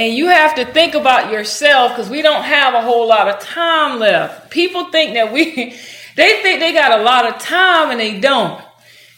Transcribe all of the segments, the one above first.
And you have to think about yourself because we don't have a whole lot of time left. People think that we, they think they got a lot of time and they don't.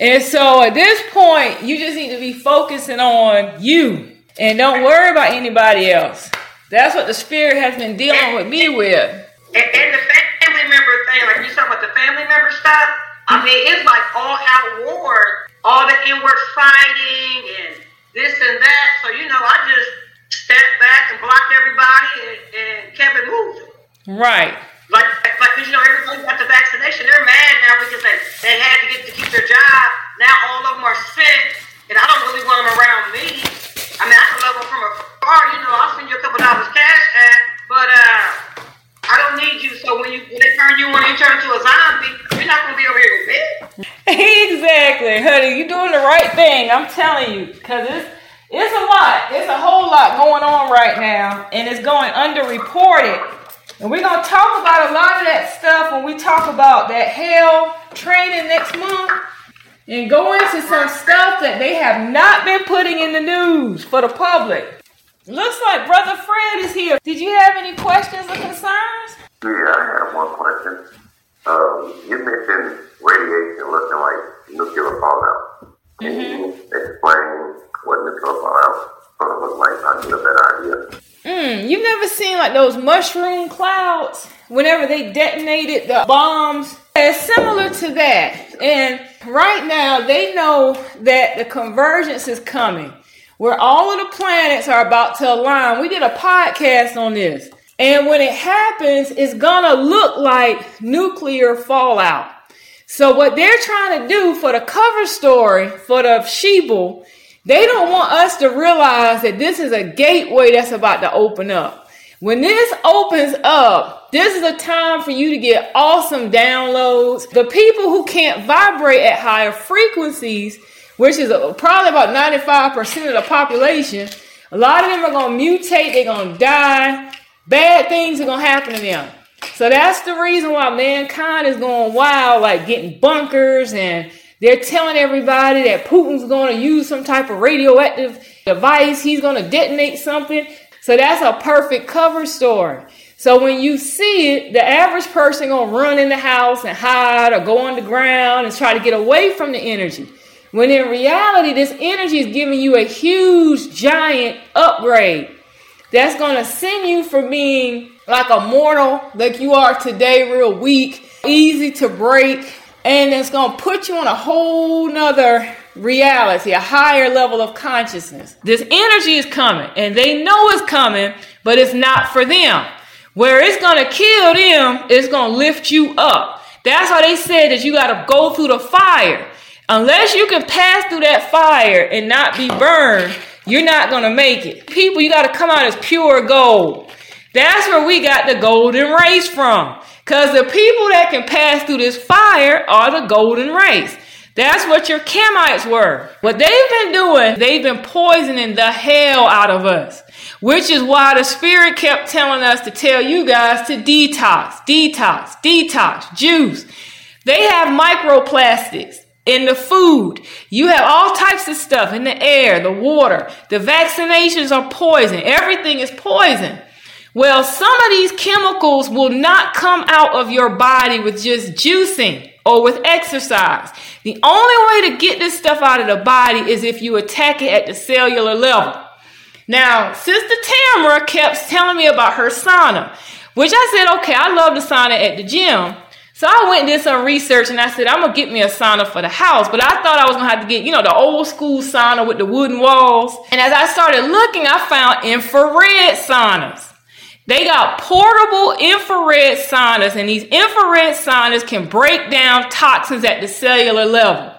And so at this point, you just need to be focusing on you and don't worry about anybody else. That's what the spirit has been dealing with me with. And, and the family member thing, like you talking about the family member stuff, I mean, it's like all out war, all the inward fighting and this and that. So, you know, I just stepped back and blocked everybody and, and kept it moving. Right. Like, like you know, everybody got the vaccination. They're mad now because they, they had to get to keep their job. Now all of them are sick, and I don't really want them around me. I mean, I can love them from afar. You know, I'll send you a couple dollars cash at, but uh, I don't need you. So when you when they turn you on, you turn into a zombie. You're not gonna be over here with me. exactly, honey. You're doing the right thing. I'm telling you, because it's it's a lot. It's a whole lot going on right now, and it's going underreported. And we're gonna talk about a lot of that stuff when we talk about that hell training next month and go into some stuff that they have not been putting in the news for the public. Looks like Brother Fred is here. Did you have any questions or concerns? Yeah, I have one question. Um, you mentioned radiation looking like nuclear fallout. Can mm-hmm. you explain what nuclear fallout uh, looks like? I get a better idea. Mm, seen like those mushroom clouds whenever they detonated the bombs? It's similar to that. And right now, they know that the convergence is coming, where all of the planets are about to align. We did a podcast on this. And when it happens, it's gonna look like nuclear fallout. So what they're trying to do for the cover story for the Sheeple, they don't want us to realize that this is a gateway that's about to open up. When this opens up, this is a time for you to get awesome downloads. The people who can't vibrate at higher frequencies, which is probably about 95% of the population, a lot of them are going to mutate, they're going to die, bad things are going to happen to them. So that's the reason why mankind is going wild, like getting bunkers, and they're telling everybody that Putin's going to use some type of radioactive device. He's going to detonate something. So that's a perfect cover story. So when you see it, the average person gonna run in the house and hide or go on the ground and try to get away from the energy. When in reality, this energy is giving you a huge, giant upgrade. That's gonna send you from being like a mortal, like you are today, real weak, easy to break, and it's gonna put you on a whole nother reality, a higher level of consciousness. This energy is coming, and they know it's coming, but it's not for them. Where it's gonna kill them, it's gonna lift you up. That's why they said that you gotta go through the fire. Unless you can pass through that fire and not be burned, you're not gonna make it. People, you gotta come out as pure gold. That's where we got the golden race from. Because the people that can pass through this fire are the golden race. That's what your Kemites were. What they've been doing, they've been poisoning the hell out of us. Which is why the Spirit kept telling us to tell you guys to detox, detox, detox, juice. They have microplastics in the food. You have all types of stuff in the air, the water. The vaccinations are poison. Everything is poison. Well, some of these chemicals will not come out of your body with just juicing or with exercise. The only way to get this stuff out of the body is if you attack it at the cellular level. Now, Sister Tamara kept telling me about her sauna, which I said, okay, I love the sauna at the gym. So I went and did some research and I said, I'm gonna get me a sauna for the house. But I thought I was gonna have to get, you know, the old school sauna with the wooden walls. And as I started looking, I found infrared saunas. They got portable infrared saunas, and these infrared saunas can break down toxins at the cellular level.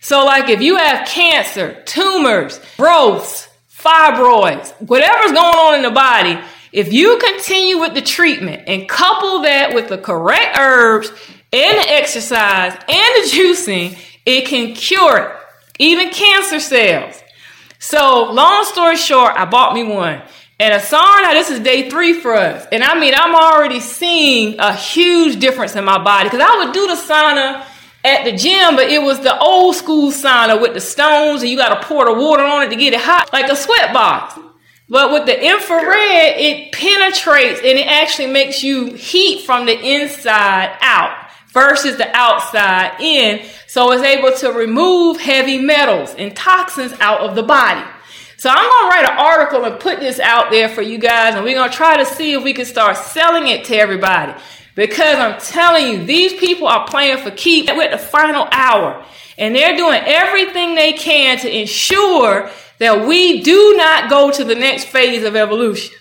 So, like if you have cancer, tumors, growths, fibroids, whatever's going on in the body, if you continue with the treatment and couple that with the correct herbs and the exercise and the juicing, it can cure it, even cancer cells. So, long story short, I bought me one. And a sauna, this is day three for us. And I mean, I'm already seeing a huge difference in my body because I would do the sauna at the gym, but it was the old school sauna with the stones and you got to pour the water on it to get it hot, like a sweat box. But with the infrared, it penetrates and it actually makes you heat from the inside out versus the outside in. So it's able to remove heavy metals and toxins out of the body. So I'm going to write an article and put this out there for you guys, and we're going to try to see if we can start selling it to everybody. Because I'm telling you, these people are playing for. We're at the final hour, and they're doing everything they can to ensure that we do not go to the next phase of evolution.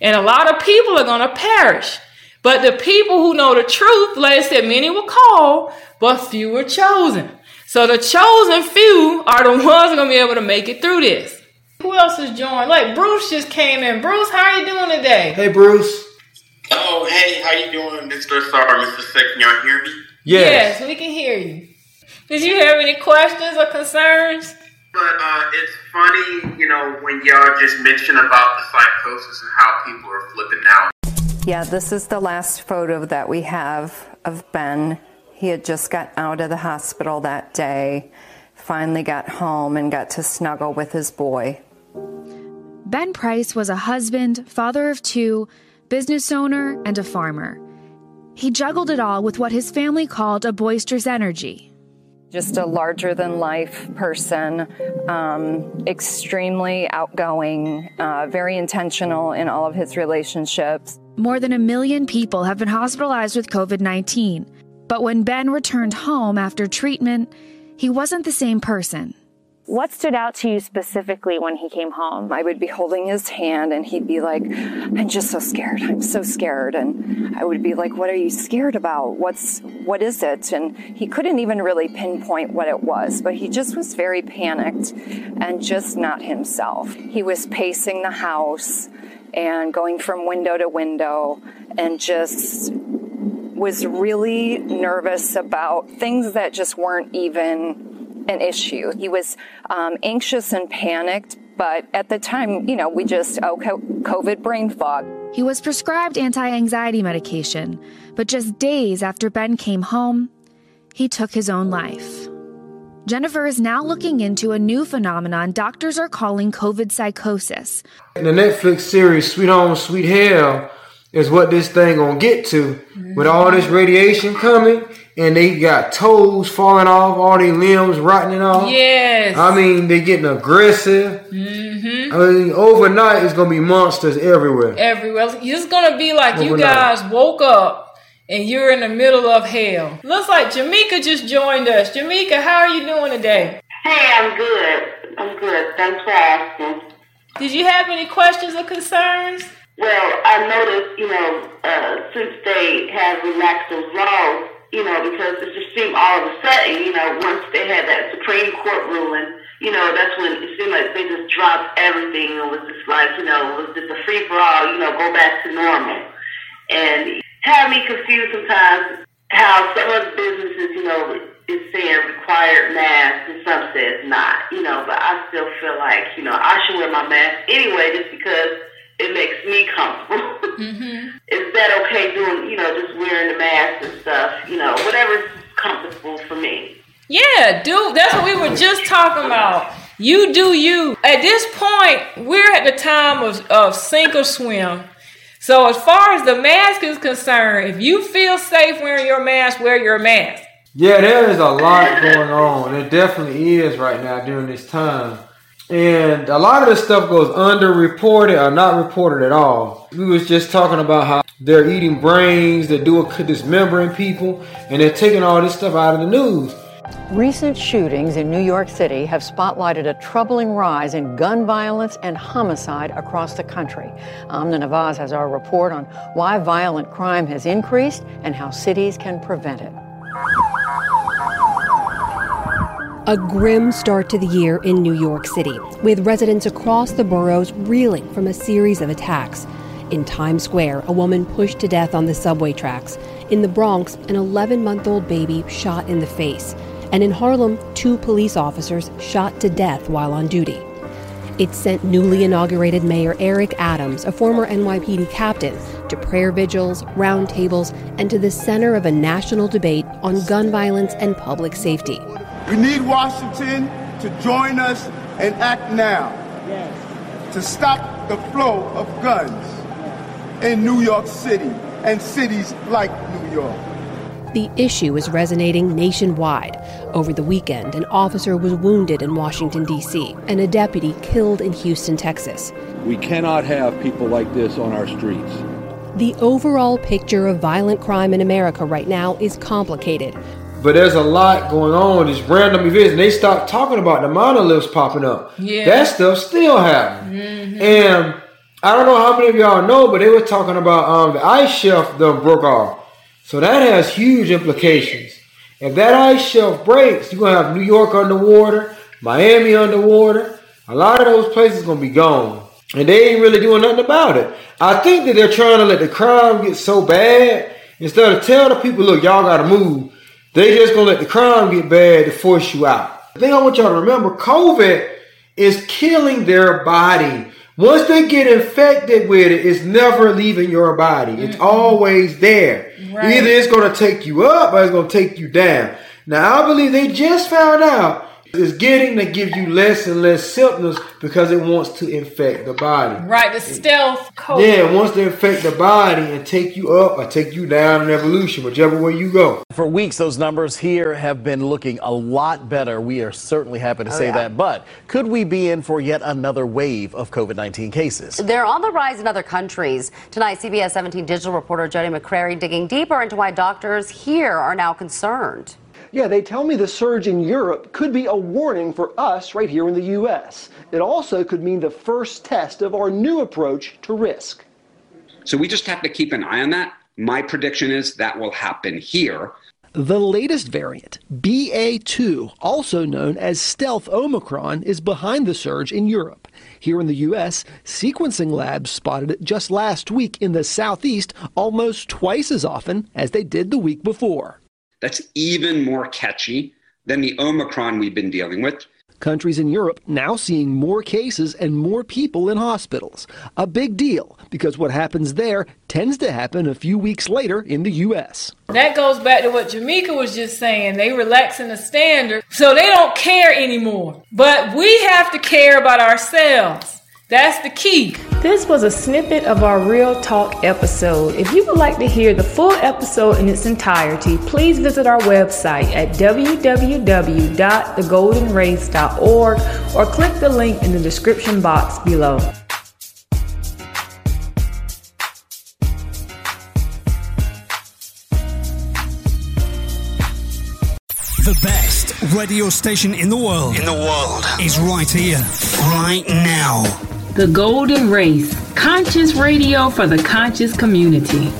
And a lot of people are going to perish. But the people who know the truth, like I said, many were called, but few were chosen. So the chosen few are the ones going to be able to make it through this. Who else is joined? Like Bruce just came in. Bruce, how are you doing today? Hey, Bruce. Oh, hey, how you doing, Mr. Star, Mr. Sick? Can y'all hear me? Yes. yes, we can hear you. Did you have any questions or concerns? But uh, it's funny, you know, when y'all just mentioned about the psychosis and how people are flipping out. Yeah, this is the last photo that we have of Ben. He had just got out of the hospital that day, finally got home and got to snuggle with his boy. Ben Price was a husband, father of two, business owner, and a farmer. He juggled it all with what his family called a boisterous energy. Just a larger than life person, um, extremely outgoing, uh, very intentional in all of his relationships. More than a million people have been hospitalized with COVID 19. But when Ben returned home after treatment, he wasn't the same person. What stood out to you specifically when he came home? I would be holding his hand and he'd be like, I'm just so scared. I'm so scared. And I would be like, what are you scared about? What's, what is it? And he couldn't even really pinpoint what it was, but he just was very panicked and just not himself. He was pacing the house and going from window to window and just was really nervous about things that just weren't even an issue. He was um, anxious and panicked, but at the time, you know, we just, oh, COVID brain fog. He was prescribed anti anxiety medication, but just days after Ben came home, he took his own life. Jennifer is now looking into a new phenomenon doctors are calling COVID psychosis. The Netflix series Sweet Home, Sweet Hell is what this thing gonna get to. With all this radiation coming, and they got toes falling off, all their limbs rotting off. Yes. I mean, they're getting aggressive. Mm-hmm. I mean, overnight it's gonna be monsters everywhere. Everywhere. It's gonna be like overnight. you guys woke up and you're in the middle of hell. Looks like Jamaica just joined us. Jamaica, how are you doing today? Hey, I'm good. I'm good. Thanks for asking. Did you have any questions or concerns? Well, I noticed, you know, uh, since they have relaxed those laws, you know, because it just seemed all of a sudden, you know, once they had that Supreme Court ruling, you know, that's when it seemed like they just dropped everything. It was just like, you know, it was just a free for all, you know, go back to normal. And had me confused sometimes how some of the businesses, you know, is saying required mask and some says not, you know, but I still feel like, you know, I should wear my mask anyway just because it makes me comfortable. Mm-hmm. Is that okay doing, you know, just wearing the mask and stuff, you know, whatever's comfortable for me? Yeah, dude, that's what we were just talking about. You do you. At this point, we're at the time of, of sink or swim. So as far as the mask is concerned, if you feel safe wearing your mask, wear your mask. Yeah, there is a lot going on. There definitely is right now during this time. And a lot of this stuff goes underreported or not reported at all. We was just talking about how they're eating brains, they're doing dismembering people, and they're taking all this stuff out of the news. Recent shootings in New York City have spotlighted a troubling rise in gun violence and homicide across the country. Amna Nawaz has our report on why violent crime has increased and how cities can prevent it. A grim start to the year in New York City, with residents across the boroughs reeling from a series of attacks. In Times Square, a woman pushed to death on the subway tracks. In the Bronx, an 11 month old baby shot in the face. And in Harlem, two police officers shot to death while on duty. It sent newly inaugurated Mayor Eric Adams, a former NYPD captain, to prayer vigils, roundtables, and to the center of a national debate on gun violence and public safety. We need Washington to join us and act now yes. to stop the flow of guns in New York City and cities like New York. The issue is resonating nationwide. Over the weekend, an officer was wounded in Washington, D.C., and a deputy killed in Houston, Texas. We cannot have people like this on our streets. The overall picture of violent crime in America right now is complicated. But there's a lot going on, these random events, and they start talking about the monoliths popping up. Yeah. That stuff still happening. Mhm. And I don't know how many of y'all know, but they were talking about um, the ice shelf that broke off. So that has huge implications. If that ice shelf breaks, you're gonna have New York underwater, Miami underwater. A lot of those places gonna be gone. And they ain't really doing nothing about it. I think that they're trying to let the crime get so bad instead of tell the people, look, y'all gotta move. They just gonna let the crime get bad to force you out. The thing I want y'all to remember, COVID is killing their body. Once they get infected with it, it's never leaving your body. It's mm-hmm. always there. Right. Either it's gonna take you up or it's gonna take you down. Now I believe they just found out it's getting to give you less and less symptoms because it wants to infect the body. Right, the stealth COVID. Yeah, it wants to infect the body and take you up or take you down in evolution, whichever way you go. For weeks, those numbers here have been looking a lot better. We are certainly happy to Oh, say yeah. that. But could we be in for yet another wave of COVID 19 cases? They're on the rise in other countries. Tonight, CBS 17 digital reporter Joedy McCreary digging deeper into why doctors here are now concerned. Yeah, they tell me the surge in Europe could be a warning for us right here in the U.S. It also could mean the first test of our new approach to risk. So we just have to keep an eye on that. My prediction is that will happen here. The latest variant, BA2, also known as stealth Omicron, is behind the surge in Europe. Here in the U.S., sequencing labs spotted it just last week in the southeast almost twice as often as they did the week before. That's even more catchy than the Omicron we've been dealing with. Countries in Europe now seeing more cases and more people in hospitals. A big deal because what happens there tends to happen a few weeks later in the U.S. That goes back to what Jamaica was just saying. They relaxing the standard, so they don't care anymore. But we have to care about ourselves. That's the key. This was a snippet of our Real Talk episode. If you would like to hear the full episode in its entirety, please visit our website at www.thegoldenrace.org or click the link in the description box below. The best radio station in the world. In the world. Is right here, right now. The Golden Race, conscious radio for the conscious community.